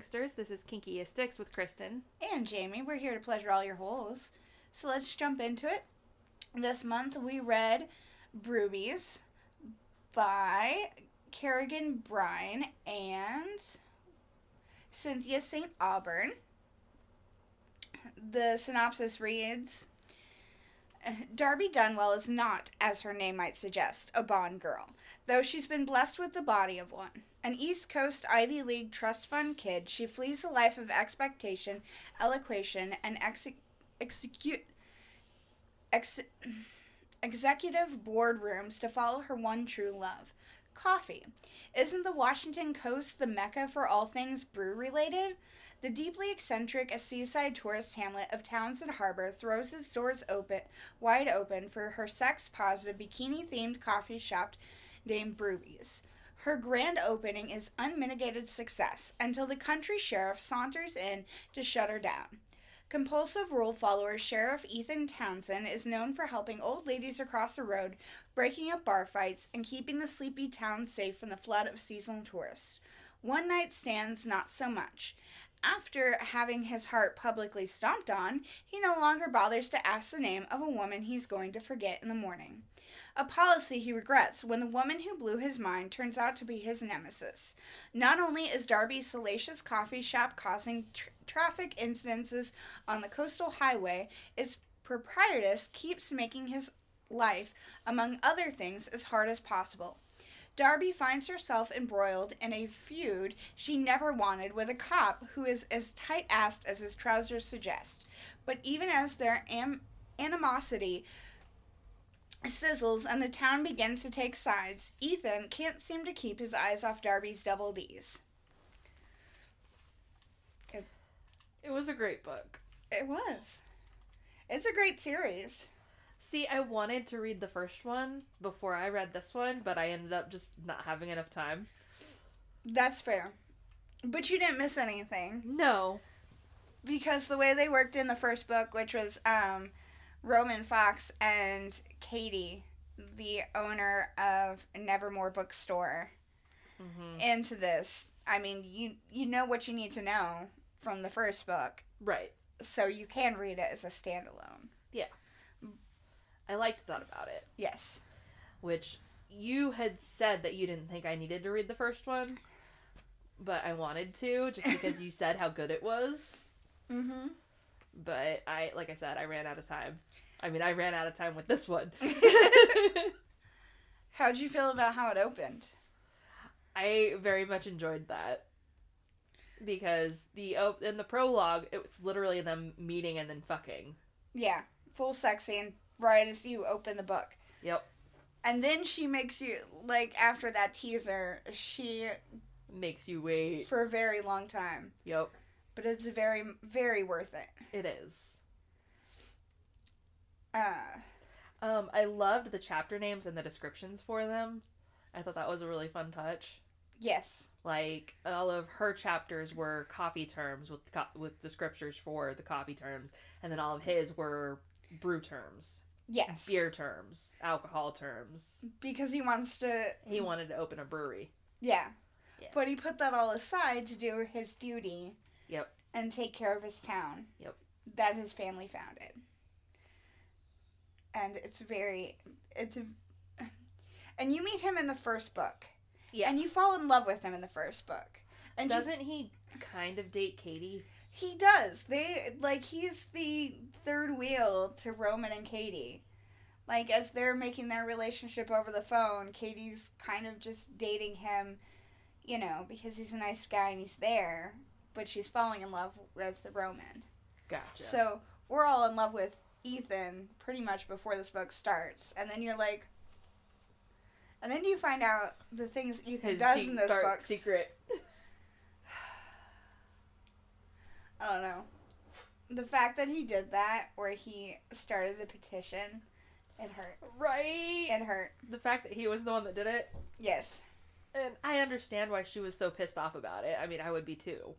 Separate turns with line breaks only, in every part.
Kinksters. This is Kinky Kinkyistics with Kristen.
And Jami, we're here to pleasure all your holes. So let's jump into it. This month we read Brewbies by Kerrigan Byrne and Cynthia St. Aubin. The synopsis reads Darby Dunwell is not, as her name might suggest, a Bond girl, though she's been blessed with the body of one. An East Coast Ivy League trust fund kid, she flees a life of expectation, eloquation, and exe- execute ex- executive boardrooms to follow her one true love coffee. Isn't the Washington coast the mecca for all things brew related? The deeply eccentric seaside tourist hamlet of Townsend Harbor throws its doors open, wide open for her sex positive, bikini themed coffee shop named Brewbies. Her grand opening is unmitigated success until the country sheriff saunters in to shut her down. Compulsive rule follower Sheriff Ethan Townsend is known for helping old ladies across the road, breaking up bar fights, and keeping the sleepy town safe from the flood of seasonal tourists. One night stands, not so much. After having his heart publicly stomped on, he no longer bothers to ask the name of a woman he's going to forget in the morning. A policy he regrets when the woman who blew his mind turns out to be his nemesis. Not only is Darby's salacious coffee shop causing tr- traffic incidences on the coastal highway, its proprietress keeps making his life, among other things, as hard as possible. Darby finds herself embroiled in a feud she never wanted with a cop who is as tight assed as his trousers suggest. But even as their am- animosity sizzles and the town begins to take sides, Ethan can't seem to keep his eyes off Darby's double D's. It,
It was a great book.
it was. It's a great series.
See, I wanted to read the first one before I read this one, but I ended up just not having enough time.
That's fair. But you didn't miss anything.
No.
because the way they worked in the first book, which was um, Roman Fox and Katie, the owner of Nevermore Bookstore,
Mm-hmm.
into this, I mean, you you know what you need to know from the first book,
Right.
so you can read it as a standalone.
I liked that about it.
Yes.
Which you had said that you didn't think I needed to read the first one, but I wanted to just because you said how good it was.
Mm-hmm.
But I, like I said, I ran out of time. I mean, I ran out of time with this one.
How'd you feel about how it opened?
I very much enjoyed that because the in the prologue, it's literally them meeting and then fucking.
Yeah, full sex scene right as you open the book.
Yep,
And then she makes you like after that teaser, she
makes you wait.
for a very long time.
Yep,
but it's very very worth it.
it is.
Uh,
Um, I loved the chapter names and the descriptions for them. I thought that was a really fun touch.
yes,
Like all of her chapters were coffee terms with co- with descriptors for the coffee terms, and then all of his were brew terms,
yes,
beer terms, alcohol terms.
because he wants to.
He wanted to open a brewery.
Yeah.
Yeah.
but he put that all aside to do his duty.
Yep.
And take care of his town.
Yep.
That his family founded. And it's very, it's a, and you meet him in the first book.
Yeah.
And you fall in love with him in the first book. And
Doesn't he kind of date Katie?
He does. They like he's the third wheel to Roman and Katie. Like as they're making their relationship over the phone, Katie's kind of just dating him, you know, because he's a nice guy and he's there, but she's falling in love with Roman.
Gotcha.
So, we're all in love with Ethan pretty much before this book starts, and then you're like and then you find out the things Ethan
his
does in this book.
secret.
I don't know. The fact that he did that, where he started the petition, it hurt.
Right.
It hurt.
the fact that he was the one that did it,
Yes.
and I understand why she was so pissed off about it. I mean, I would be too.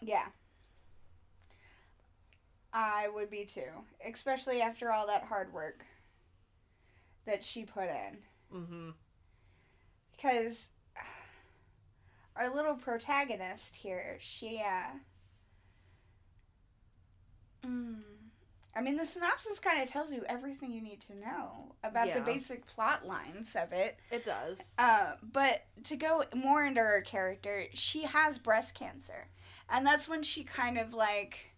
Yeah. I would be too. Especially after all that hard work that she put in.
Mm-hmm.
Because our little protagonist here, she, uh, mm, I mean, the synopsis kind of tells you everything you need to know about the basic plot lines of it.
It does.
Uh, but to go more into her character, she has breast cancer. And that's when she kind of like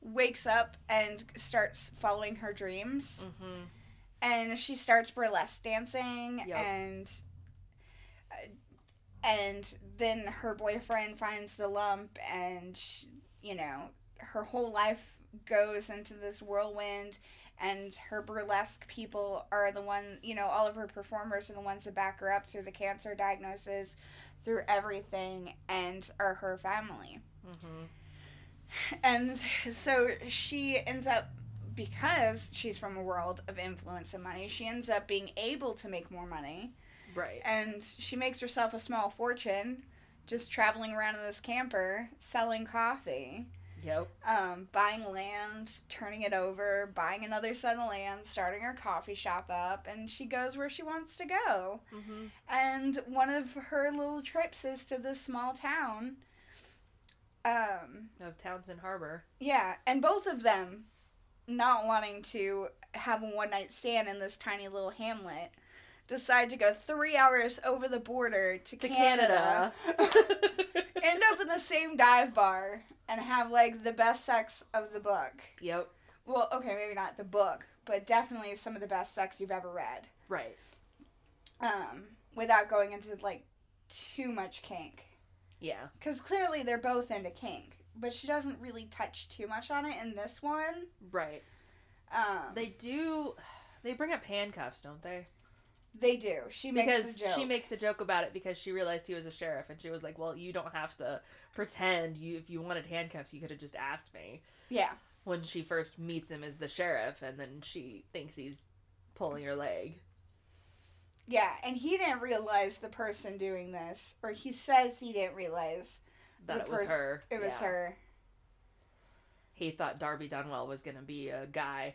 wakes up and starts following her dreams.
mm-hmm.
And she starts burlesque dancing
Yep.
and uh, and then her boyfriend finds the lump and sh you know her whole life goes into this whirlwind and her burlesque people are the one you know all of her performers are the ones that back her up through the cancer diagnosis through everything and are her family
Mm-hmm.
and so she ends up because she's from a world of influence and money she ends up being able to make more money
Right.
and she makes herself a small fortune just traveling around in this camper selling coffee
Yep.
um, buying lands, turning it over buying another set of land starting her coffee shop up and she goes where she wants to go
Mm-hmm.
and one of her little trips is to this small town um,
Of Townsend Harbor.
yeah and both of them not wanting to have a one night stand in this tiny little hamlet decide to go three hours over the border to,
To
Canada,
Canada.
end up in the same dive bar and have like the best sex of the book.
yep.
Well, okay, maybe not the book, but definitely some of the best sex you've ever read.
Right.
Um, without going into like too much kink,
Yeah.
because clearly they're both into kink, but she doesn't really touch too much on it in this one.
Right.
Um,
They do. They bring up handcuffs, don't they?
They do. She makes
because
a joke.
she makes a joke about it because she realized he was a sheriff and she was like, "Well, you don't have to pretend. You if you wanted handcuffs, you could have just asked me."
yeah,
When she first meets him as the sheriff, and then she thinks he's pulling her leg.
yeah, and he didn't realize the person doing this, or he says he didn't realize
That it was
pers-
her.
it was
Yeah.
her.
He thought Darby Dunwell was gonna be a guy.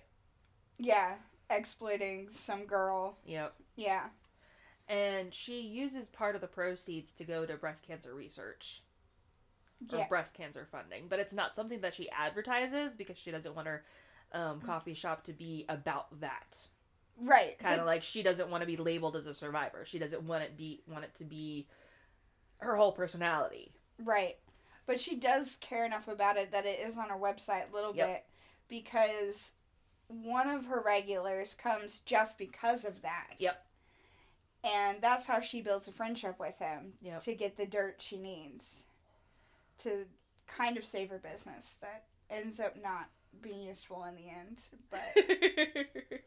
Yeah, exploiting some girl.
Yep.
Yeah,
And she uses part of the proceeds to go to breast cancer research or
yeah,
breast cancer funding, but it's not something that she advertises because she doesn't want her um, coffee shop to be about that.
right.
kind of like she doesn't want to be labeled as a survivor. She doesn't want it be want it to be her whole personality.
Right. But she does care enough about it that it is on her website a little
Yep.
bit because one of her regulars comes just because of that.
Yep.
And that's how she builds a friendship with him
Yep.
to get the dirt she needs to kind of save her business that ends up not being useful in the end. But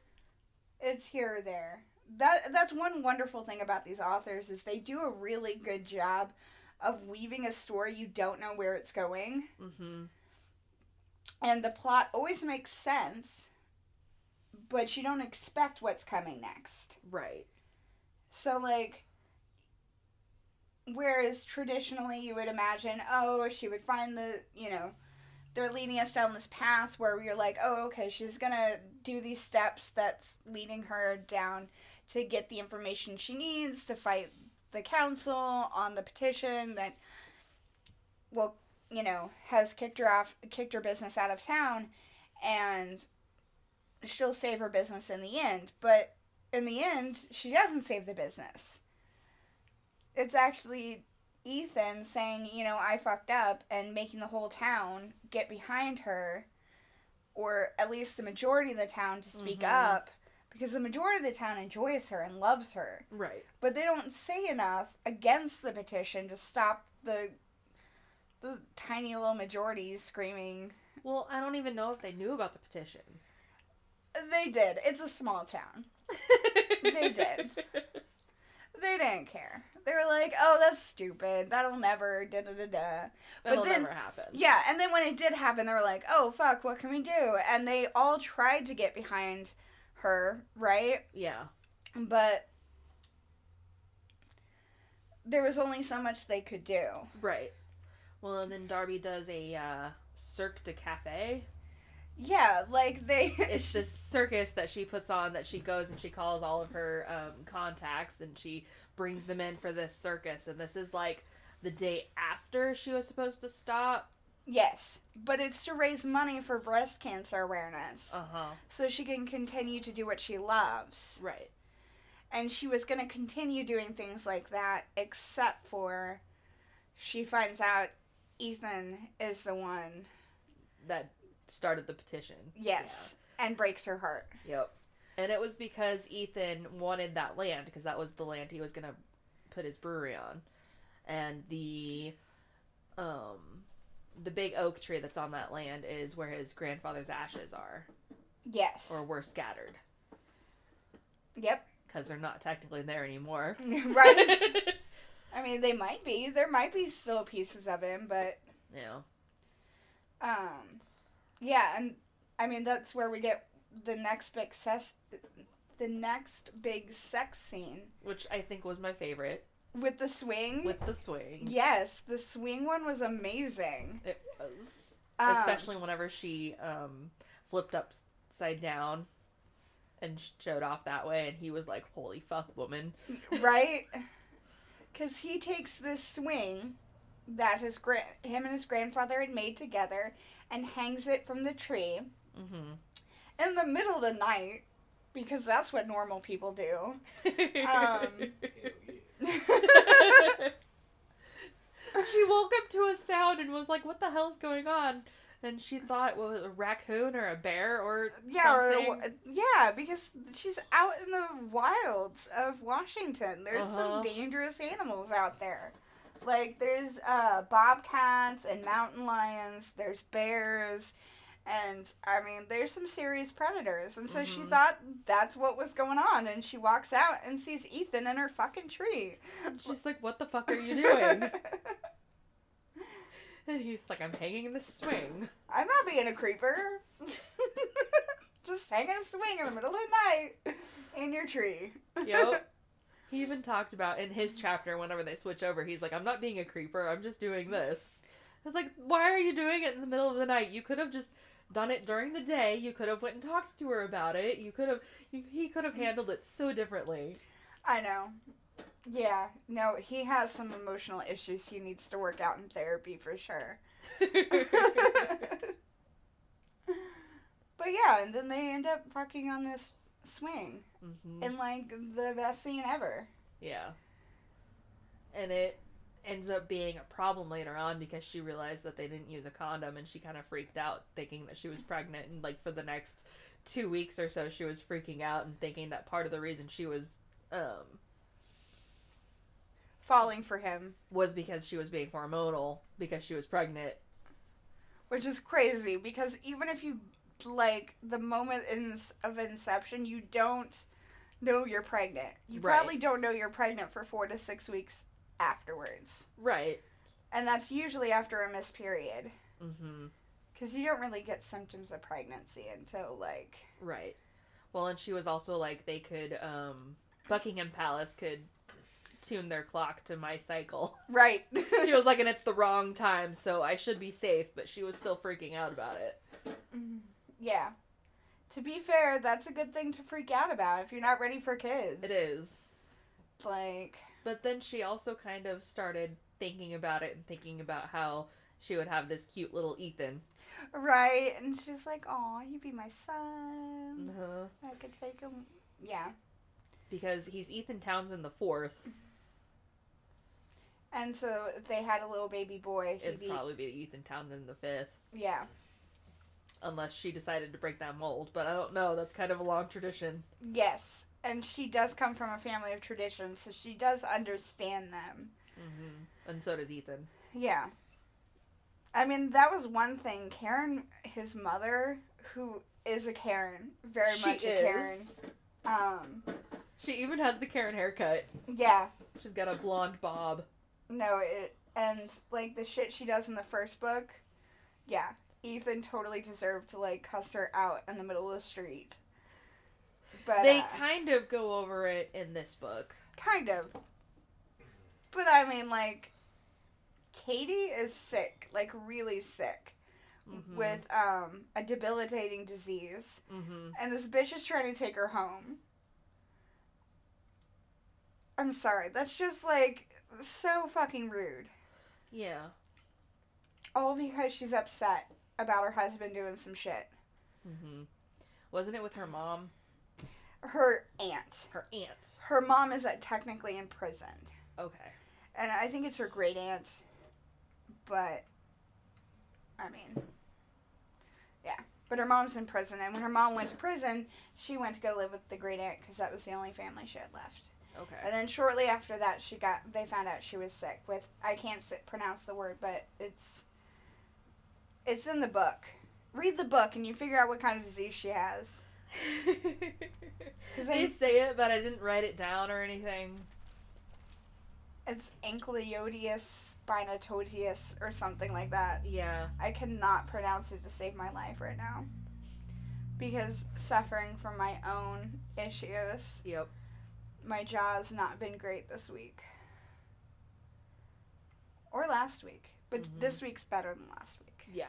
it's here or there. That that's one wonderful thing about these authors is they do a really good job of weaving a story you don't know where it's going
hmm
and the plot always makes sense but you don't expect what's coming next.
Right.
So like whereas traditionally you would imagine, oh, she would find the, you know, they're leading us down this path where you're like, oh, okay, she's gonna do these steps that's leading her down to get the information she needs to fight the council on the petition that, well, you know, has kicked her off, kicked her business out of town, and she'll save her business in the end. But in the end, she doesn't save the business. It's actually Ethan saying, you know, I fucked up and making the whole town get behind her, or at least the majority of the town to speak
Mhm.
up, because the majority of the town enjoys her and loves her.
Right.
But they don't say enough against the petition to stop the the tiny little majorities screaming.
Well, I don't even know if they knew about the petition.
They did. It's a small town. They did. They didn't care. They were like, "Oh, that's stupid. That'll never da da da da."
That'll
then-
never happen.
Yeah, and then when it did happen, they were like, "Oh fuck, what can we do?" And they all tried to get behind her, right?
Yeah.
But there was only so much they could do.
Right. Well, and then Darby does a uh, Cirque de Cafe.
Yeah, like they.
It's this circus that she puts on that she goes and she calls all of her um, contacts and she brings them in for this circus. And this is like the day after she was supposed to stop.
Yes, but it's to raise money for breast cancer awareness.
Uh huh.
So she can continue to do what she loves.
Right.
And she was going to continue doing things like that, except for she finds out Ethan is the one,
That started the petition.
yes, and breaks her heart.
Yep. And it was because Ethan wanted that land because that was the land he was gonna put his brewery on, and the, um, the big oak tree that's on that land is where his grandfather's ashes are
Yes.
or were scattered
yep.
because they're not technically there anymore.
right. I mean, they might be. There might be still pieces of him, but
yeah.
um, yeah, and I mean that's where we get the next big sex, the next big sex scene
Which I think was my favorite
with the swing.
with the swing.
yes, the swing one was amazing.
It was.
Um,
Especially whenever she um, flipped upside down and showed off that way, and he was like, "Holy fuck, woman!"
right? Because he takes this swing that his gra- him and his grandfather had made together and hangs it from the tree
Mm-hmm.
in the middle of the night because that's what normal people do. Um,
she woke up to a sound and was like, "What the hell's going on?" And she thought, "What was it, a raccoon or a bear or
yeah, or, yeah, because she's out in the wilds of Washington. There's
Uh-huh.
some dangerous animals out there. Like there's uh, bobcats and mountain lions. There's bears, and I mean there's some serious predators. And so she
Mhm.
thought that's what was going on. And she walks out and sees Ethan in her fucking tree.
She's like, "What the fuck are you doing?" and he's like, "I'm hanging in the swing."
I'm not being a creeper. Just hanging a swing in the middle of the night in your tree.
Yep. He even talked about in his chapter whenever they switch over, he's like, I'm not being a creeper, I'm just doing this. It's like, why are you doing it in the middle of the night? You could have just done it during the day. You could have went and talked to her about it. You could have you, he could have handled it so differently.
I know. Yeah, no, he has some emotional issues he needs to work out in therapy for sure. but yeah, and then they end up fucking on this swing
hmm
in like the best scene ever.
Yeah. And it ends up being a problem later on because she realized that they didn't use a condom and she kind of freaked out thinking that she was pregnant and like for the next 2 weeks or so she was freaking out and thinking that part of the reason she was um
Falling for him,
was because she was being hormonal because she was pregnant.
which is crazy because even if you like the moment in, of inception, you don't know you're pregnant. You
Right.
probably don't know you're pregnant for 4 to 6 weeks afterwards.
Right.
And that's usually after a missed period.
Mm-hmm.
Because you don't really get symptoms of pregnancy until, like,
Right. Well, and she was also like they could um Buckingham Palace could tune their clock to my cycle.
right.
she was like, and it's the wrong time, so I should be safe, but she was still freaking out about it.
Yeah. To be fair, that's a good thing to freak out about if you're not ready for kids.
It is.
Like,
But then she also kind of started thinking about it and thinking about how she would have this cute little Ethan.
right? And she's like, "Oh, he'd be my son.
Uh-huh.
I could take him." Yeah.
Because he's Ethan Townsend the fourth.
And so if they had a little baby boy, he'd
It'd
be
probably be Ethan Townsend the fifth.
yeah,
Unless she decided to break that mold. But I don't know. That's kind of a long tradition.
yes. And she does come from a family of traditions, so she does understand them.
hmm And so does Ethan.
Yeah. I mean, that was one thing. Karen, his mother, who is a Karen, very
She
much a Karen. Um,
She even has the Karen haircut.
yeah.
She's got a blonde bob.
No, it and like the shit she does in the first book, yeah. Ethan totally deserved to like cuss her out in the middle of the street. But
they
uh,
kind of go over it in this book.
kind of. But I mean, like, Katie is sick, like really sick,
Mhm.
with um a debilitating disease,
hmm
and this bitch is trying to take her home. I'm sorry, that's just like so fucking rude.
Yeah.
All because she's upset about her husband doing some shit.
Mm-hmm. Wasn't it with her mom?
Her aunt.
Her aunt.
Her mom is uh, technically imprisoned.
Okay.
And I think it's her great aunt. But, I mean, yeah. But her mom's in prison. And when her mom went to prison, she went to go live with the great aunt because that was the only family she had left.
Okay.
And then shortly after that, she got they found out she was sick with I can't sit, pronounce the word, but it's it's in the book. Read the book and you figure out what kind of disease she has.
they say it, but I didn't write it down or anything.
It's ankyliosis spinatotius or something like that.
Yeah.
I cannot pronounce it to save my life right now. Because suffering from my own issues,
Yep.
my jaw's not been great this week. Or last week. But
Mhm.
this week's better than last week.
Yeah.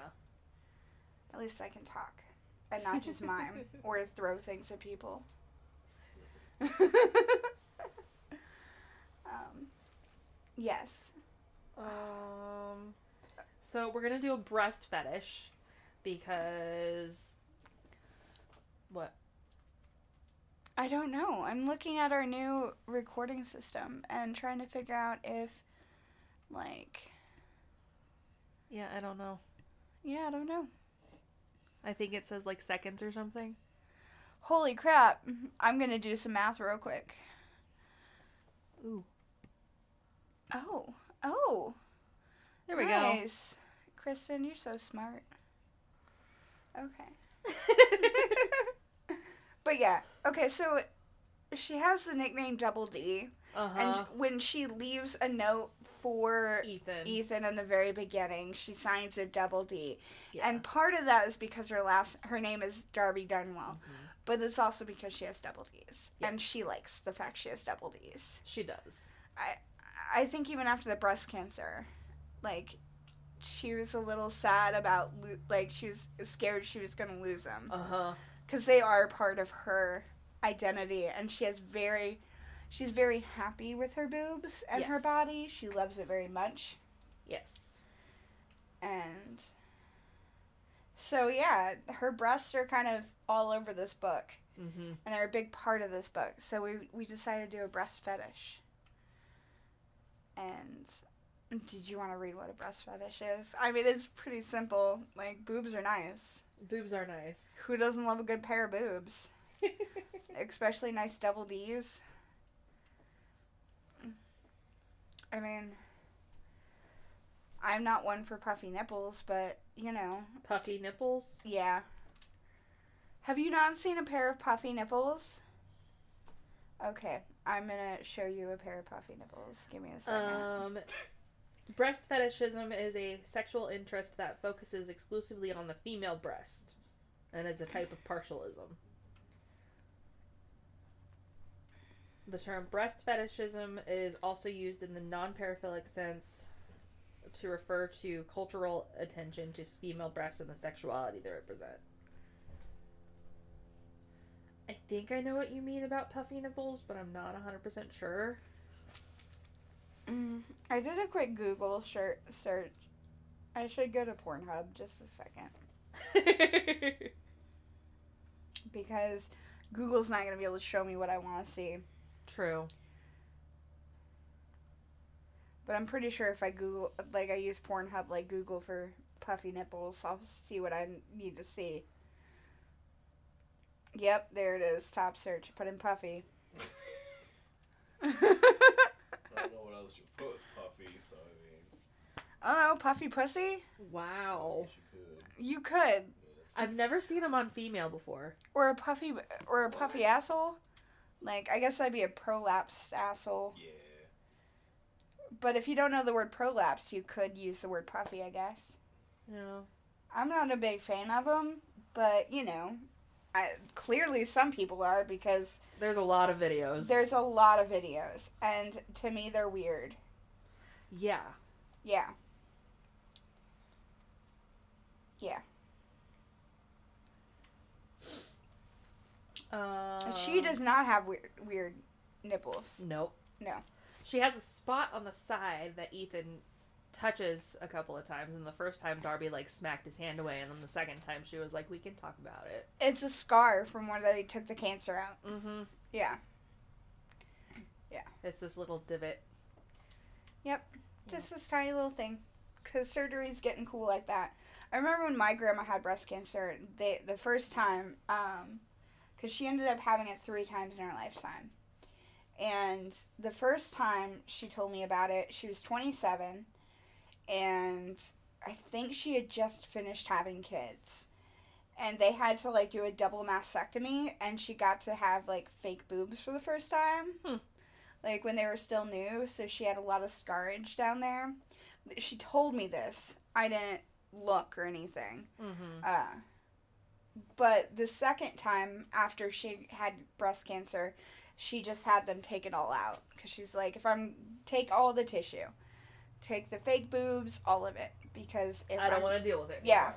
At least I can talk and not just mime or throw things at people. um, yes.
Um. So we're gonna do a breast fetish because what?
I don't know. I'm looking at our new recording system and trying to figure out if, like,
Yeah, I don't know.
Yeah, I don't know.
I think it says like seconds or something.
Holy crap. I'm going to do some math real quick.
Ooh.
Oh, oh.
There we go.
nice. Kristen, you're so smart. Okay. But yeah, okay, so she has the nickname Double D,
go. Uh
and when she leaves a note for
Ethan.
Ethan in the very beginning, she signs a Double D,
Yeah.
and part of that is because her last her name is Darby Dunwell,
Mhm.
but it's also because she has double D's,
Yeah.
and she likes the fact she has double D's.
She does.
I think even after the breast cancer, like. She was a little sad about, lo- like, she was scared she was gonna lose them.
Uh huh.
because they are part of her identity and she has very she's very happy with her boobs and her body. She loves it very much.
Yes.
and so yeah her breasts are kind of all over this book.
Mm-hmm.
and they're a big part of this book. So we, we decided to do a breast fetish. And did you want to read what a breast fetish is? I mean it's pretty simple. Like boobs are nice.
Boobs are nice.
who doesn't love a good pair of boobs? Especially nice double D's. I mean, I'm not one for puffy nipples, but you know,
Puffy nipples.
yeah. Have you not seen a pair of puffy nipples? Okay, I'm gonna show you a pair of puffy nipples. Give me a second.
Um, breast fetishism is a sexual interest that focuses exclusively on the female breast, and is a type of partialism. The term breast fetishism is also used in the non-paraphilic sense to refer to cultural attention to female breasts and the sexuality they represent. I think I know what you mean about puffy nipples, but I'm not 100% sure.
Mm, I did a quick Google shir- search. I should go to Pornhub just a second because Google's not gonna be able to show me what I want to see.
True.
But I'm pretty sure if I Google, like I use Pornhub, like Google for puffy nipples, I'll see what I need to see. Yep, there it is. Top search. Put in puffy.
I don't know what else you put with Puffy, so I mean,
oh no, puffy pussy?
Wow.
I guess you could.
You could.
I've never seen them on female before.
Or a puffy, or a puffy asshole. Like, I guess that'd be a prolapsed asshole.
Yeah.
But if you don't know the word prolapse, you could use the word puffy, I guess.
Yeah.
I'm not a big fan of them, but, you know, I, clearly some people are because
There's a lot of videos.
There's a lot of videos, and to me, they're weird.
Yeah.
Yeah. Yeah.
Um,
she does not have weird, weird nipples.
Nope.
No.
She has a spot on the side that Ethan touches a couple of times, and the first time Darby like smacked his hand away, and then the second time she was like, "We can talk about it."
It's a scar from where they took the cancer out.
Mm-hmm.
Yeah. Yeah.
It's this little divot. Yep.
Just this tiny little thing. Because surgery's getting cool like that. I remember when my grandma had breast cancer, they the first time, um, because she ended up having it three times in her lifetime. And the first time she told me about it, she was 27, and I think she had just finished having kids. And they had to like do a double mastectomy, and she got to have like fake boobs for the first time.
Hmm.
Like when they were still new, so she had a lot of scarage down there. She told me this. I didn't look or anything.
Mm-hmm.
Uh, but the second time after she had breast cancer, she just had them take it all out because she's like, if I'm take all the tissue, take the fake boobs, all of it, because if
I don't want to deal with it.
Yeah.
anymore.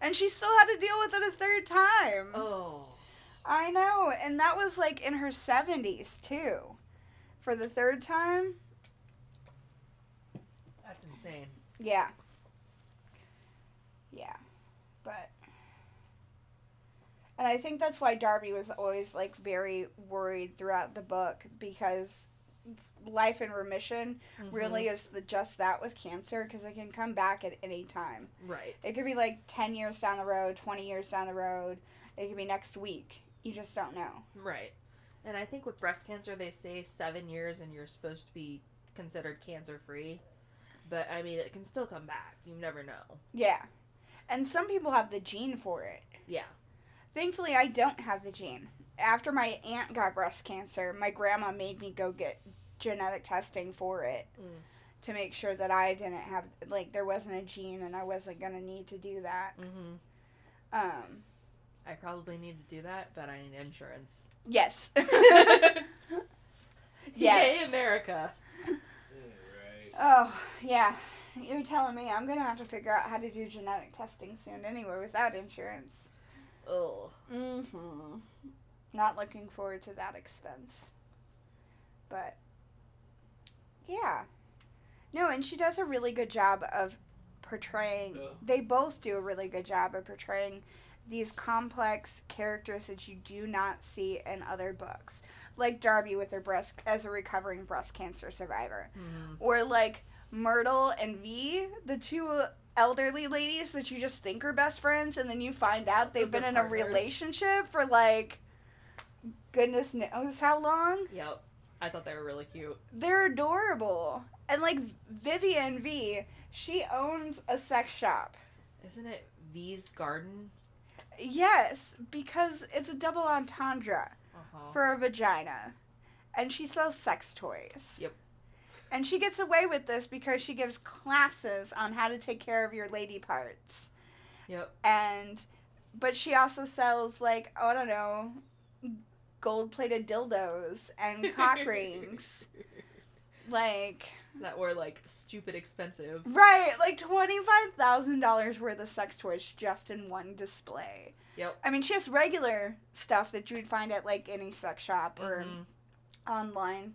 and she still had to deal with it a third time.
Oh.
I know, and that was like in her seventies too, for the third time.
That's insane.
Yeah. Yeah. But and I think that's why Darby was always like very worried throughout the book because life in remission mm-hmm. really is the just that with cancer because it can come back at any time.
Right.
It could be like 10 years down the road, 20 years down the road. It could be next week. You just don't know.
Right. And I think with breast cancer, they say seven years and you're supposed to be considered cancer free. But I mean, it can still come back. You never know.
Yeah. And some people have the gene for it.
Yeah.
Thankfully, I don't have the gene. After my aunt got breast cancer, my grandma made me go get genetic testing for it
Mm.
to make sure that I didn't have, like, there wasn't a gene and I wasn't going to need to do that.
Mm-hmm.
Um,
I probably need to do that, but I need insurance.
yes.
Yay,
yes.
America.
Yeah, right.
Oh, yeah. You're telling me I'm going to have to figure out how to do genetic testing soon anyway without insurance.
Ugh.
Mm-hmm. Not looking forward to that expense. But yeah. No, and she does a really good job of portraying
Yeah.
they both do a really good job of portraying these complex characters that you do not see in other books. Like Darby with her breast as a recovering breast cancer survivor.
Mm-hmm.
Or like Myrtle and V, the two elderly ladies that you just think are best friends, and then you find out they've been in a
partners.
relationship for like goodness knows how long.
Yep. I thought they were really cute.
They're adorable. And like Vivian V, she owns a sex shop.
Isn't it V's Garden?
Yes, because it's a double entendre
Uh-huh.
for a vagina. And she sells sex toys.
Yep.
And she gets away with this because she gives classes on how to take care of your lady parts.
Yep.
And but she also sells like, I don't know, gold plated dildos and cock rings. Like
that were like stupid expensive.
Right, like twenty five thousand dollars worth of sex toys just in one display.
Yep.
I mean, she has regular stuff that you would find at like any sex shop or
Mhm.
online,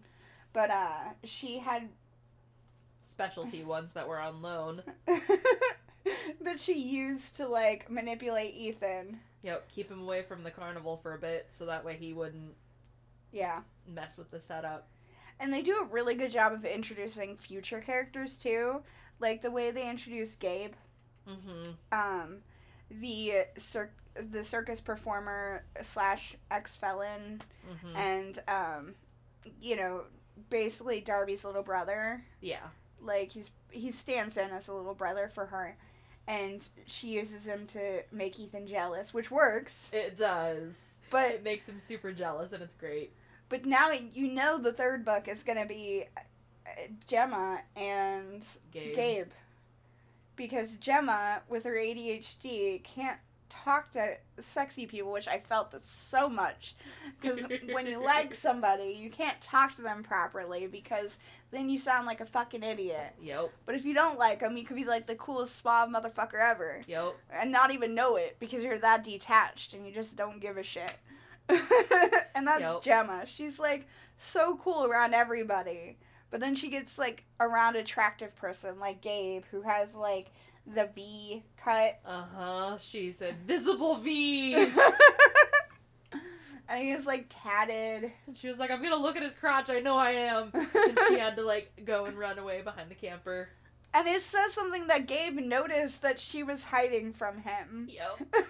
but uh, she had
Specialty ones that were on loan.
that she used to like manipulate Ethan.
Yep. Keep him away from the carnival for a bit so that way he wouldn't
Yeah,
mess with the setup.
and they do a really good job of introducing future characters too, like the way they introduce Gabe.
Mm-hmm.
um, the cir- the circus performer slash ex felon,
Mm-hmm.
and um, you know, basically Darby's little brother.
Yeah.
Like he's he stands in as a little brother for her, and she uses him to make Ethan jealous, which works.
It does.
But
It makes him super jealous and it's great.
but now you know the third book is gonna be uh, Gemma and
Gabe.
Gabe. Because Gemma, with her ADHD, can't talk to sexy people, which I felt that so much. Because when you like somebody, you can't talk to them properly because then you sound like a fucking idiot.
Yep.
But if you don't like them, you could be like the coolest suave motherfucker ever
Yep.
and not even know it because you're that detached and you just don't give a shit. and that's
Yep.
Gemma. She's like so cool around everybody, But then she gets like around attractive person like Gabe who has like the V cut.
Uh huh. She said visible V's.
and he was like tatted.
and she was like, I'm gonna look at his crotch. I know I am. And she had to like go and run away behind the camper.
And it says something that Gabe noticed that she was hiding from him.
Yep.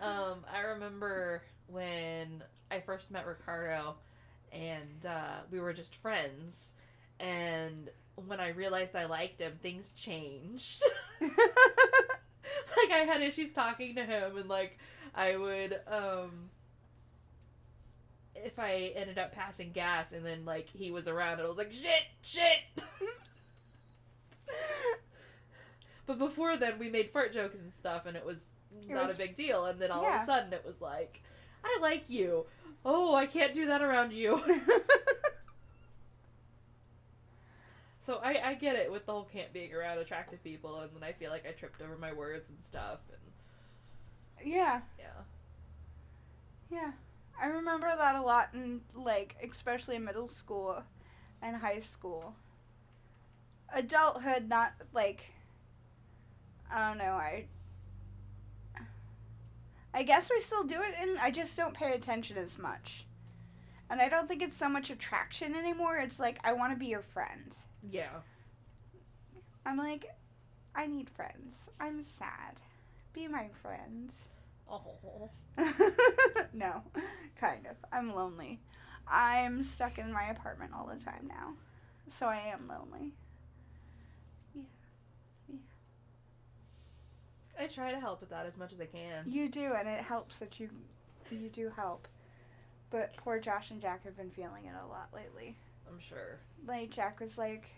Um, I remember when I first met Ricardo, and uh, we were just friends. And when I realized I liked him, things changed. like I had issues talking to him, and like I would, um, if I ended up passing gas, and then like he was around, and I was like, shit, shit. but before then, we made fart jokes and stuff, and it was
It
not
was-
a big deal. And then all of a sudden, it was like, I like you. Oh, I can't do that around you. So I, I get it with the whole can't being around attractive people, and then I feel like I tripped over my words and stuff, and
yeah,
yeah.
yeah. I remember that a lot in like especially in middle school and high school. Adulthood not like I don't know, I I guess I still do it and I just don't pay attention as much. And I don't think it's so much attraction anymore. It's like I want to be your friend.
Yeah.
I'm like I need friends. I'm sad. Be my friend.
Oh.
no, kind of. I'm lonely. I'm stuck in my apartment all the time now. So I am lonely. Yeah. Yeah.
I try to help with that as much as I can.
You do, and it helps that you you do help. But poor Josh and Jack have been feeling it a lot lately.
I'm sure.
Like Jack was like,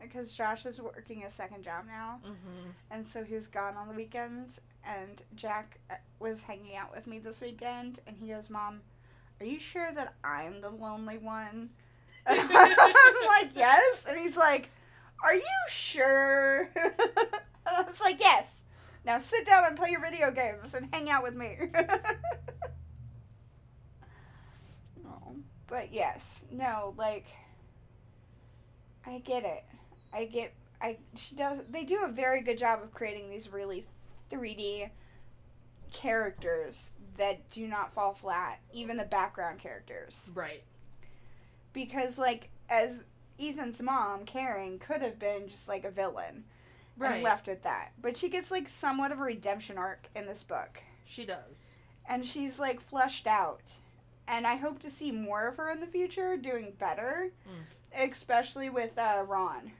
because Josh is working a second job now,
Mm-hmm.
and so he was gone on the weekends. And Jack uh, was hanging out with me this weekend, and he goes, "Mom, are you sure that I'm the lonely one?" And I'm like, "Yes," and he's like, "Are you sure?" and I was like, "Yes." Now sit down and play your video games and hang out with me. oh, but yes, no, like I get it. I get I she does they do a very good job of creating these really 3D characters that do not fall flat, even the background characters.
Right.
Because like as Ethan's mom, Karen, could have been just like a villain
Right.
and left at that. But she gets like somewhat of a redemption arc in this book.
She does.
And she's like fleshed out. And I hope to see more of her in the future doing better.
Mm.
Especially with uh, Ron.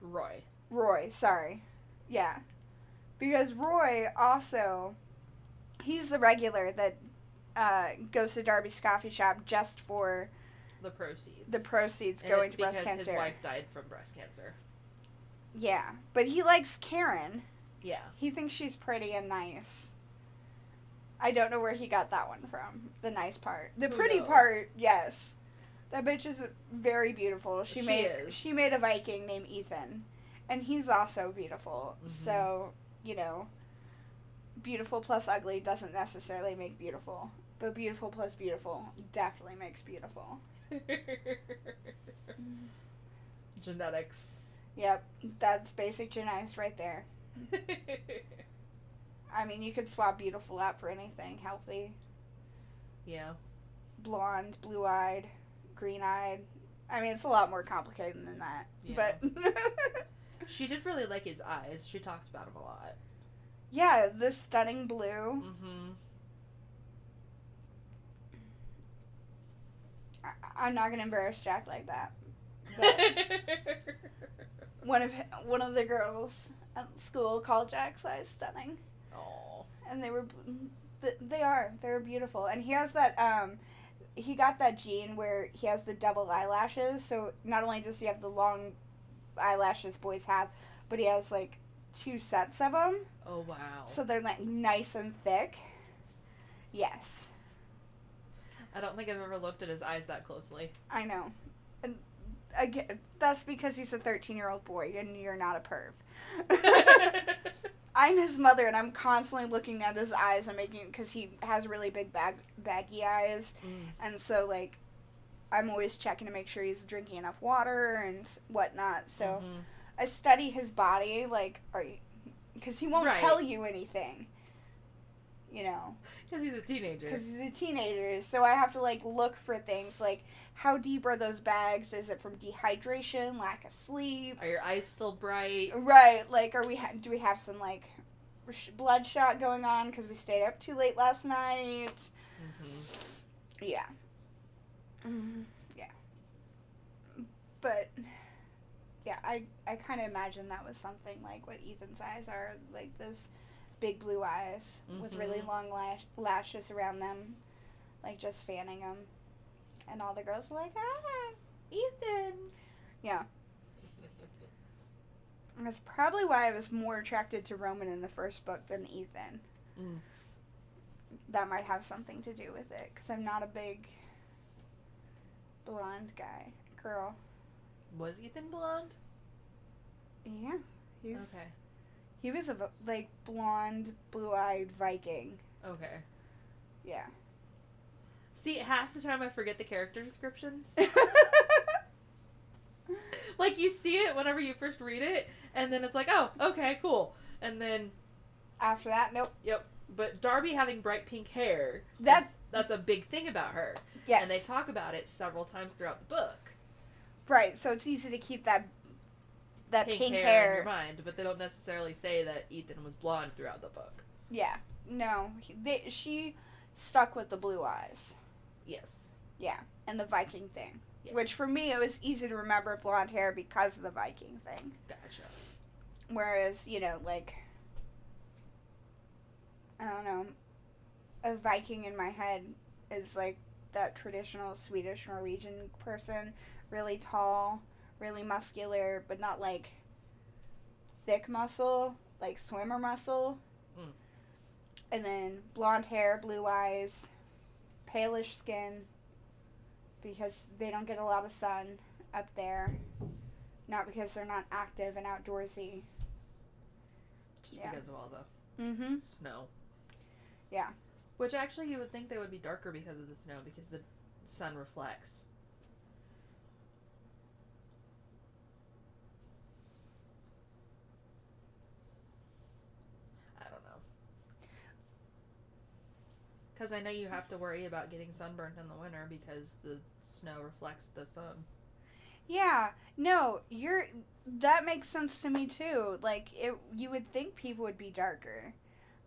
Roy.
Roy, sorry. Yeah. Because Roy also he's the regular that uh, goes to Darby's coffee shop just for
The proceeds.
the proceeds
and
going to breast
because
cancer.
his wife died from breast cancer.
Yeah. But he likes Karen.
Yeah.
He thinks she's pretty and nice. I don't know where he got that one from. The nice part. The
Who
pretty
knows?
part, yes. That bitch is very beautiful. She,
She
made
is.
she made a Viking named Ethan. And he's also beautiful.
Mhm.
So, you know, beautiful plus ugly doesn't necessarily make beautiful. But beautiful plus beautiful definitely makes beautiful.
Genetics.
Yep, that's basic genetics right there. I mean, you could swap beautiful out for anything healthy.
yeah.
blonde, blue eyed, green eyed. I mean, it's a lot more complicated than that.
Yeah.
But
She did really like his eyes. She talked about him a lot.
yeah, the stunning blue.
Mm-hmm.
I- I'm not gonna embarrass Jack like that. But one of one of the girls at school called Jack's eyes stunning. And they were th- they are they're beautiful. And he has that um, he got that gene where he has the double eyelashes. So not only does he have the long eyelashes boys have, but he has like two sets of them.
Oh wow.
So they're like nice and thick. Yes,
I don't think I've ever looked at his eyes that closely.
I know. And again, that's because he's a 13 year old boy and you're not a perv. I'm his mother and I'm constantly looking at his eyes and making because he has really big bag baggy eyes
Mm.
and so like I'm always checking to make sure he's drinking enough water and whatnot. So
Mhm.
I study his body, like, are because he won't
Right.
tell you anything. You know,
Because he's a teenager.
because he's a teenager. So I have to like look for things like how deep are those bags? Is it from dehydration, lack of sleep?
Are your eyes still bright?
Right. Like, are we ha- do we have some like sh- bloodshot going on because we stayed up too late last night?
hmm
Yeah. Mhm. Yeah. But yeah, I I kind of imagine that was something like what Ethan's eyes are, like those big blue eyes with really
Mhm.
long lash- lashes around them, like just fanning them. And all the girls were like, ah.
Ethan.
Yeah. That's probably why I was more attracted to Roman in the first book than Ethan.
Mm.
That might have something to do with it, because I'm not a big blonde guy, girl.
Was Ethan blonde?
Yeah, he's
Okay.
He was a like blonde, blue-eyed Viking.
Okay.
Yeah.
See, half the time I forget the character descriptions. like you see it whenever you first read it, and then it's like, oh, okay, cool. And then,
After that, nope.
yep. But Darby having bright pink hair,
That's-
that's a big thing about her,
Yes.
and they talk about it several times throughout the book.
right. So it's easy to keep that that
Pink,
pink,
hair,
hair.
in your mind, but they don't necessarily say that Ethan was blonde throughout the book.
Yeah. No, he, they, she stuck with the blue eyes.
Yes.
Yeah, and the Viking thing.
yes.
Which for me, it was easy to remember blonde hair because of the Viking thing.
Gotcha.
Whereas, you know, like, I don't know, a Viking in my head is like that traditional Swedish Norwegian person, really tall, really muscular, but not like thick muscle, like swimmer muscle.
Mm.
And then blonde hair, blue eyes, palish skin, because they don't get a lot of sun up there. Not because they're not active and outdoorsy.
Just
Yeah.
because of all the
Mm-hmm.
snow.
Yeah.
Which actually you would think they would be darker because of the snow because the sun reflects. I don't know. Because I know you have to worry about getting sunburnt in the winter because the snow reflects the sun.
Yeah. No, you're that makes sense to me too. Like it you would think people would be darker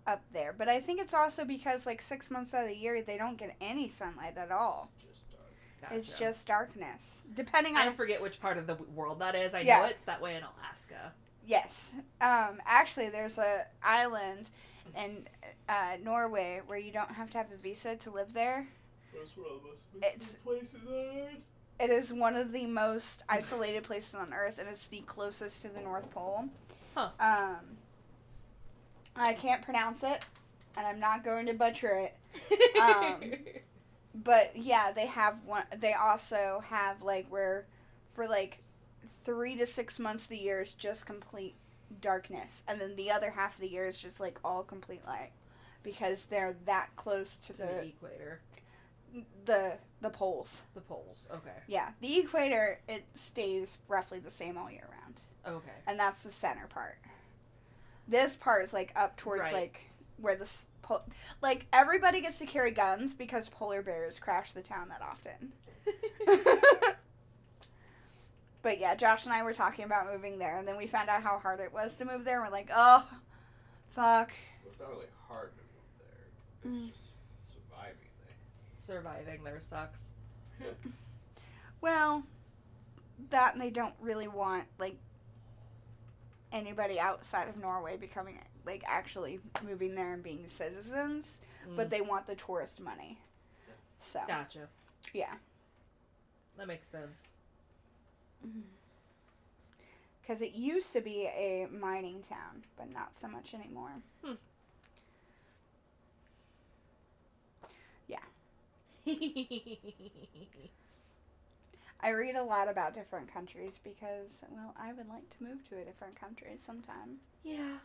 up there, but I think it's also because like 6 months out of the year they don't get any sunlight at all.
Just.
Gotcha.
It's just darkness. Depending on I
forget which part of the world that is. I
Yeah.
know it's that way in Alaska.
Yes. Um actually there's a island in uh, Norway where you don't have to have a visa to live there.
That's one of the most
It's-
places on earth.
It is one of the most isolated places on Earth, and it's the closest to the North Pole.
Huh.
Um, I can't pronounce it, and I'm not going to butcher it. Um, But yeah, they have one. They also have like where, for like, three to six months of the year is just complete darkness, and then the other half of the year is just like all complete light, because they're that close to
to the
the
equator,
the the poles.
the poles. Okay.
Yeah, the equator it stays roughly the same all year round,
Okay.
and that's the center part. This part is like up towards
Right.
like where the pol- like everybody gets to carry guns because polar bears crash the town that often. but yeah, Josh and I were talking about moving there, and then we found out how hard it was to move there. And we're like, oh, fuck.
It's not really hard to move there. It's
Mm.
just surviving there.
Surviving there sucks.
Well, that and they don't really want like anybody outside of Norway becoming like actually moving there and being citizens, but
Mm,
they want the tourist money. So
gotcha.
yeah,
That makes sense.
Because it used to be a mining town, but not so much anymore. Yeah. I read a lot about different countries because well, I would like to move to a different country sometime.
yeah.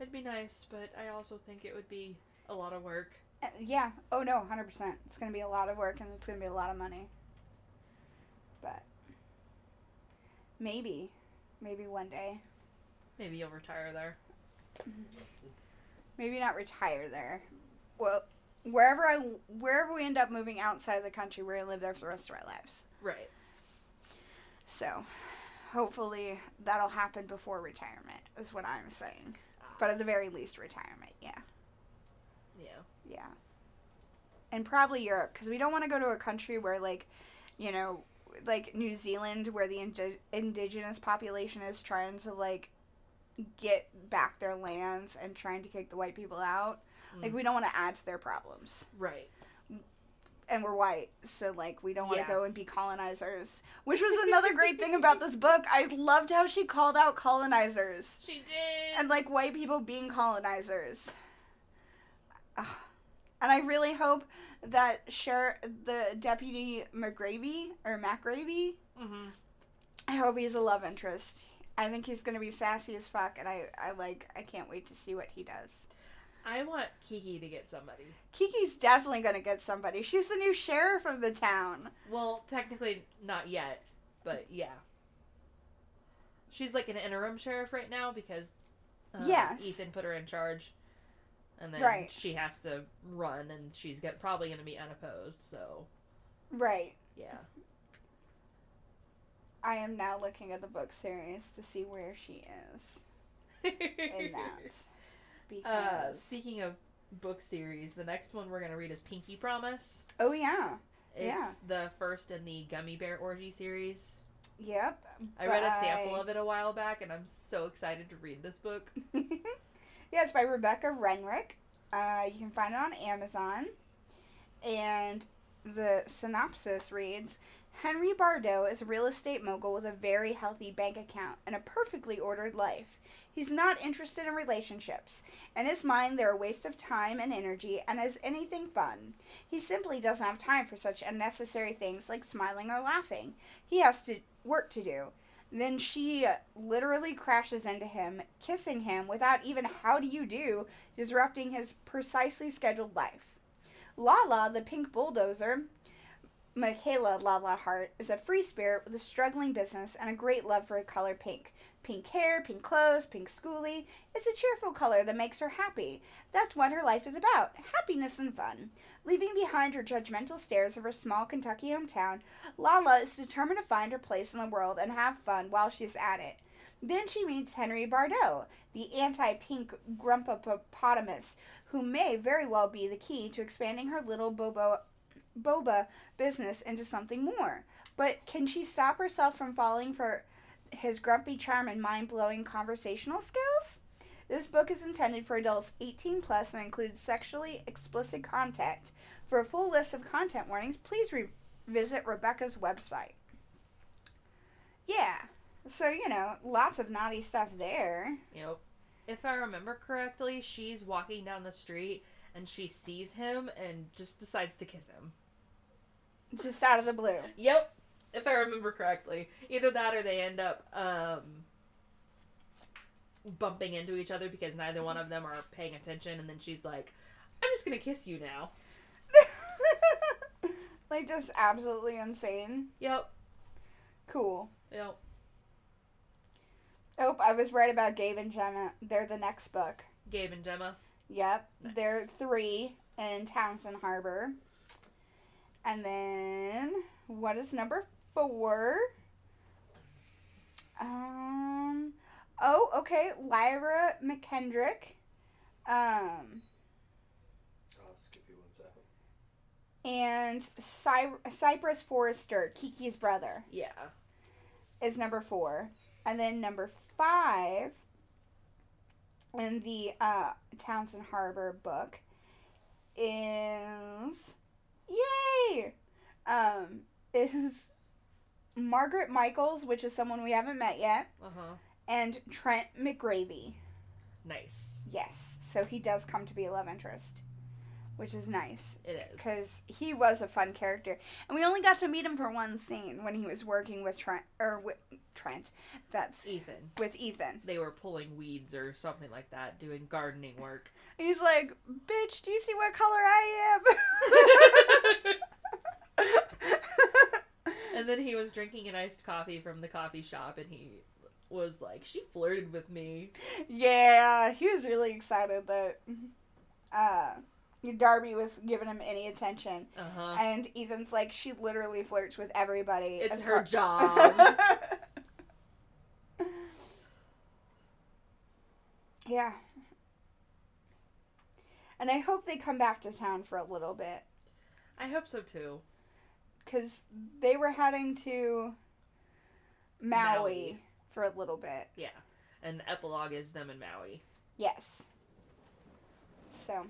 It'd be nice, but I also think it would be a lot of work.
Uh, yeah. Oh no, hundred percent. It's gonna be a lot of work and it's gonna be a lot of money. But maybe. Maybe one day.
Maybe you'll retire there. Mm-hmm.
Maybe not retire there. Well, wherever I wherever we end up moving outside of the country, we're gonna live there for the rest of our lives.
Right.
So, hopefully that'll happen before retirement. Is what I'm saying. But at the very least, retirement. Yeah.
Yeah.
Yeah. And probably Europe, because we don't want to go to a country where, like, you know, like New Zealand, where the indi- indigenous population is trying to, like, get back their lands and trying to kick the white people out. Like,
Mm.
we don't want to add to their problems.
Right.
And we're white, so, like, we don't want to
Yeah.
go and be colonizers. Which was another great thing about this book. I loved how she called out colonizers.
She did.
and like white people being colonizers. Ugh. And I really hope that share the deputy McGravy or MacGravy,
hmm
I hope he's a love interest. I think he's gonna be sassy as fuck, and I, I like I can't wait to see what he does.
I want Kiki to get somebody.
Kiki's definitely gonna get somebody. She's the new sheriff of the town.
Well, technically not yet, but yeah. She's like an interim sheriff right now because uh,
Yes.
Ethan put her in charge, and then
Right.
she has to run, and she's get, probably going to be unopposed. So
Right.
yeah,
I am now looking at the book series to see where she is in that. Because
uh, speaking of book series, the next one we're going to read is Pinky Promise.
oh yeah,
It's
Yeah.
the first in the Gummy Bear Orgy series.
yep.
I read a sample of it a while back, and I'm so excited to read this book.
yeah, it's by Rebecca Rennick. Uh, you can find it on Amazon. And the synopsis reads Henry Bardot is a real estate mogul with a very healthy bank account and a perfectly ordered life. He's not interested in relationships. In his mind, they're a waste of time and energy and as anything fun. He simply doesn't have time for such unnecessary things like smiling or laughing. He has to work to do. Then she literally crashes into him, kissing him without even how do you do, disrupting his precisely scheduled life. Lala, the pink bulldozer, Michaela Lala Hart, is a free spirit with a struggling business and a great love for the color pink. Pink hair, pink clothes, pink schoolie. It's a cheerful color that makes her happy. That's what her life is about happiness and fun. Leaving behind her judgmental stares of her small Kentucky hometown, Lala is determined to find her place in the world and have fun while she's at it. Then she meets Henry Bardot, the anti pink grumpopotamus, who may very well be the key to expanding her little bobo, boba business into something more. But can she stop herself from falling for his grumpy charm and mind blowing conversational skills? This book is intended for adults 18 plus and includes sexually explicit content. For a full list of content warnings, please re- visit Rebecca's website. Yeah, so you know, lots of naughty stuff there.
Yep. If I remember correctly, she's walking down the street and she sees him and just decides to kiss him.
Just out of the blue.
Yep. If I remember correctly. Either that or they end up um bumping into each other because neither one of them are paying attention and then she's like, I'm just gonna kiss you now.
like, just absolutely insane.
Yep.
Cool.
Yep.
Oh, I was right about Gabe and Gemma. They're the next book.
Gabe and Gemma.
Yep.
Nice.
They're three in Townsend Harbor. And then, what is number four? Um. Oh, okay. Lyra McKendrick. Um.
I'll skip you one second.
And Cy- Cypress Forrester, Kiki's brother,
Yeah.
is number four. And then number five in the uh, Townsend Harbor book is yay um is Margaret Michaels, which is someone we haven't met yet,
Uh huh.
and Trent McGravy.
Nice.
Yes, so he does come to be a love interest, which is nice
It is.
because he was a fun character, and we only got to meet him for one scene when he was working with Trent or with Trent. That's
Ethan.
with Ethan.
They were pulling weeds or something like that, doing gardening work.
He's like, "Bitch, do you see what color I am?"
And then he was drinking an iced coffee from the coffee shop, and he was like, "She flirted with me."
Yeah, he was really excited that uh, Darby was giving him any attention.
Uh huh.
And Ethan's like, she literally flirts with everybody.
It's her
part-
job.
yeah. And I hope they come back to town for a little bit.
I hope so too.
Because they were heading to Maui,
Maui.
for a little bit.
Yeah. And the epilogue is them in Maui.
Yes. So,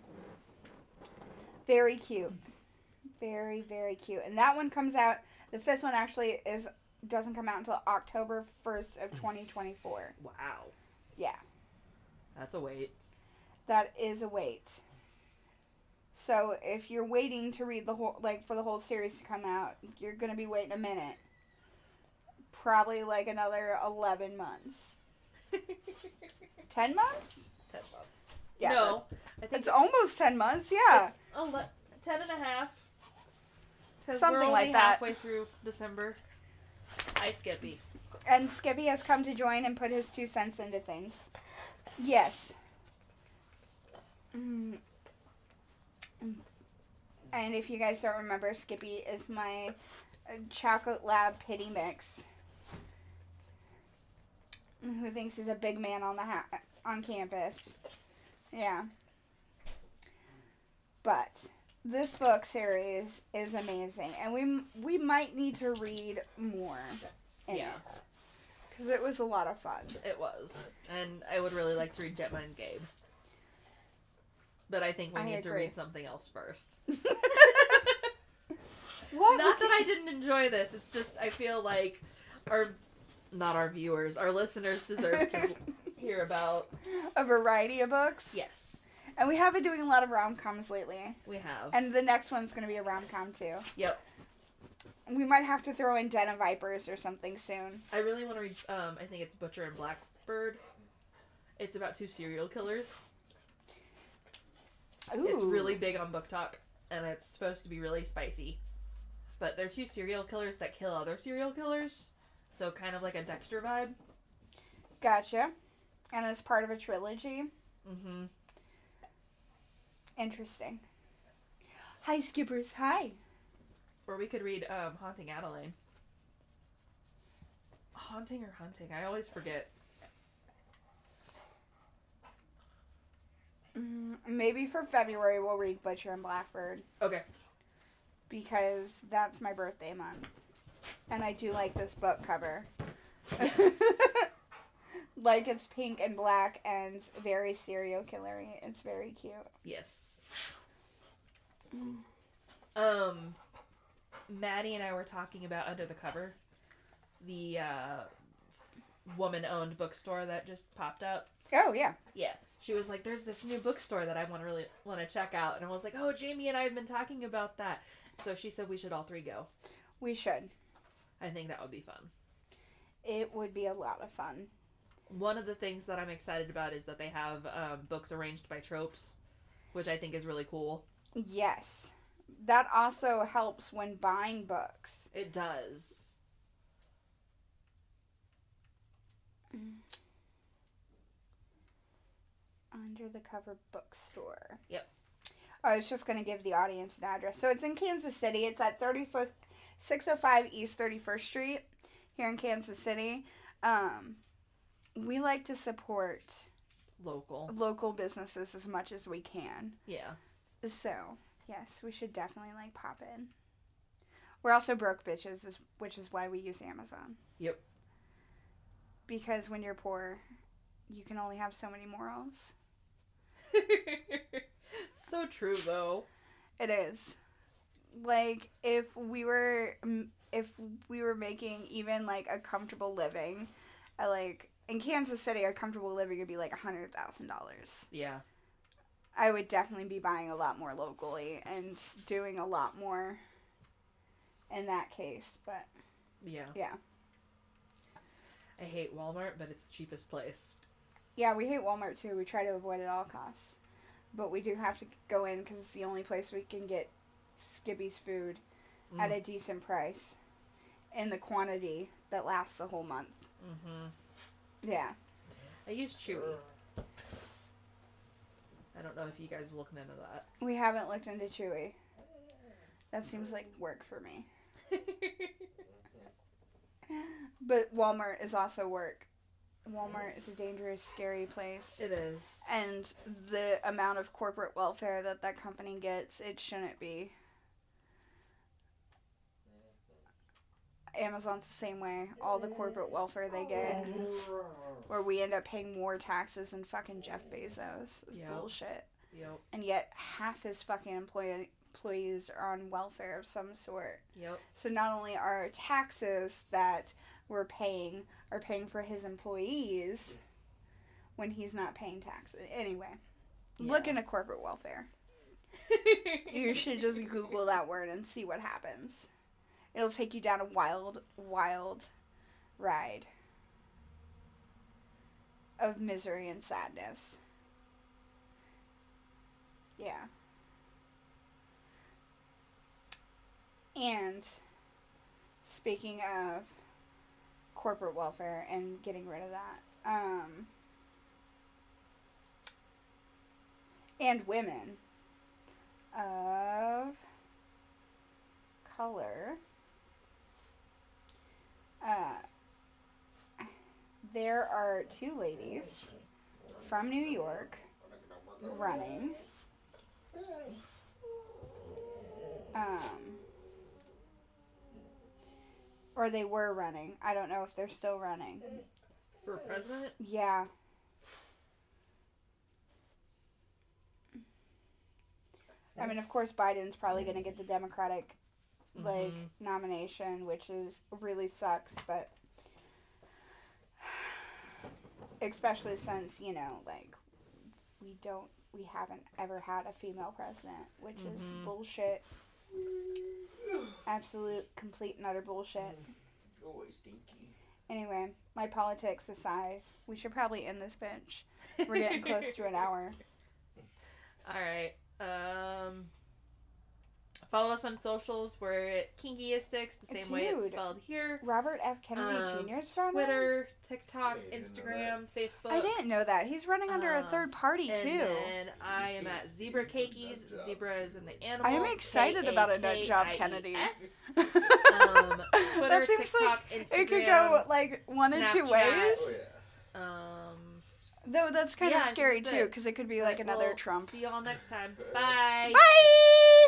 very cute. Very, very cute. And that one comes out, the fifth one actually is doesn't come out until October 1st of 2024.
Wow.
Yeah.
That's a wait.
That is a wait. So, if you're waiting to read the whole like for the whole series to come out, you're going to be waiting a minute. Probably like another 11 months. 10 months?
Ten months.
Yeah.
no, I think
It's almost 10 months. Yeah.
Ele- ten and a half. 'Cause
Something
we're only
like that.
halfway through December. Hi, Skippy.
And Skippy has come to join and put his two cents into things. Yes. Mm. And if you guys don't remember, Skippy is my uh, chocolate lab pity mix. Who thinks he's a big man on the ha- on campus? Yeah. But this book series is amazing, and we we might need to read more.
Yeah.
it because it was a lot of fun.
It was, and I would really like to read and Gabe. But I think we
I
need to read something else first.
What?
Not that I didn't enjoy this. It's just I feel like our, not our viewers, our listeners deserve to hear about.
a variety of books.
Yes,
And we have been doing a lot of rom coms lately.
we have.
And the next one's going to be a rom com too.
yep.
We might have to throw in Den of Vipers or something soon.
I really want to read. Um, I think it's Butcher and Blackbird. It's about two serial killers.
Ooh.
It's really big on BookTok, and it's supposed to be really spicy. But they're two serial killers that kill other serial killers, so kind of like a Dexter vibe.
Gotcha. And it's part of a trilogy.
Mm-hmm.
Interesting. Hi, Skippers. Hi.
Or we could read um, Haunting Adeline. Haunting or hunting? I always forget.
Mm, maybe for February we'll read Butcher and Blackbird
Okay.
because that's my birthday month. And I do like this book cover. like it's pink and black and very serial killery. It's very cute.
Yes. Um, Maddie and I were talking about Under the Cover, the uh, woman-owned bookstore that just popped up.
Oh yeah.
Yeah. She was like, "There's this new bookstore that I want to really want to check out," and I was like, "Oh, Jami and I have been talking about that." So she said we should all three go.
We should.
I think that would be fun.
It would be a lot of fun.
One of the things that I'm excited about is that they have um, books arranged by tropes, which I think is really cool.
Yes. That also helps when buying books.
It does.
Under the cover bookstore.
Yep.
I was just going to give the audience an address. So it's in Kansas City. It's at 31st, 605 East 31st Street here in Kansas City. Um, we like to support
Local.
local businesses as much as we can.
Yeah.
So, yes, we should definitely like pop in. We're also broke bitches, which is why we use Amazon.
Yep.
Because when you're poor, you can only have so many morals.
so true though.
It is. Like if we were if we were making even like a comfortable living, uh, like in Kansas City, a comfortable living would be like a hundred thousand dollars.
Yeah.
I would definitely be buying a lot more locally and doing a lot more. In that case, but
Yeah.
yeah,
I hate Walmart, but it's the cheapest place.
yeah, we hate Walmart too. We try to avoid at all costs, but we do have to go in because it's the only place we can get Skippy's food at
Mm.
a decent price. in the quantity that lasts the whole month.
Mm-hmm.
Yeah.
I use Chewy. I don't know if you guys are looking into that.
We haven't looked into Chewy. That seems like work for me. But Walmart is also work. Walmart is a dangerous, scary place.
it is.
And the amount of corporate welfare that that company gets, it shouldn't be. Amazon's the same way. All the corporate welfare they get, where we end up paying more taxes than fucking Jeff Bezos. It's
Yeah.
bullshit.
Yep.
And yet, half his fucking employee, employees are on welfare of some sort.
Yep.
So not only are taxes that we're paying are paying for his employees when he's not paying taxes. Anyway, look into corporate welfare. You should just Google that word and see what happens. It'll take you down a wild, wild ride of misery and sadness. Yeah. And speaking of corporate welfare and getting rid of that, um, and women of color, uh, there are two ladies from New York running. Um, or they were running. I don't know if they're still running.
For president?
Yeah. I mean, of course, Biden's probably going to get the Democratic like
Mhm.
nomination, which is really sucks, but especially since you know, like we don't, we haven't ever had a female president, which is
Mhm.
bullshit. Absolute, complete, and utter bullshit.
Go away, Stinky.
Anyway, my politics aside, we should probably end this bench. We're getting close to an hour.
All right. Um, follow us on socials. We're at Kinkyistics, the same way it's spelled here.
Robert F. Kennedy
Um,
Jr. is.
Twitter, TikTok,
Yeah, you didn't know
Instagram, Facebook.
I didn't know that. He's running under a
Um,
third party
And
too.
then I am at Zebra Cakeys.
Nut job.
Zebra is in the animal.
I am excited about a nut job, Kennedy.
Um, Twitter,
that seems
TikTok,
like
Instagram.
it could go like one of two ways.
Oh yeah.
Um,
Though that's kind
Yeah,
of scary too, because it could be like another
we'll
Trump.
See y'all next time. Bye.
Bye.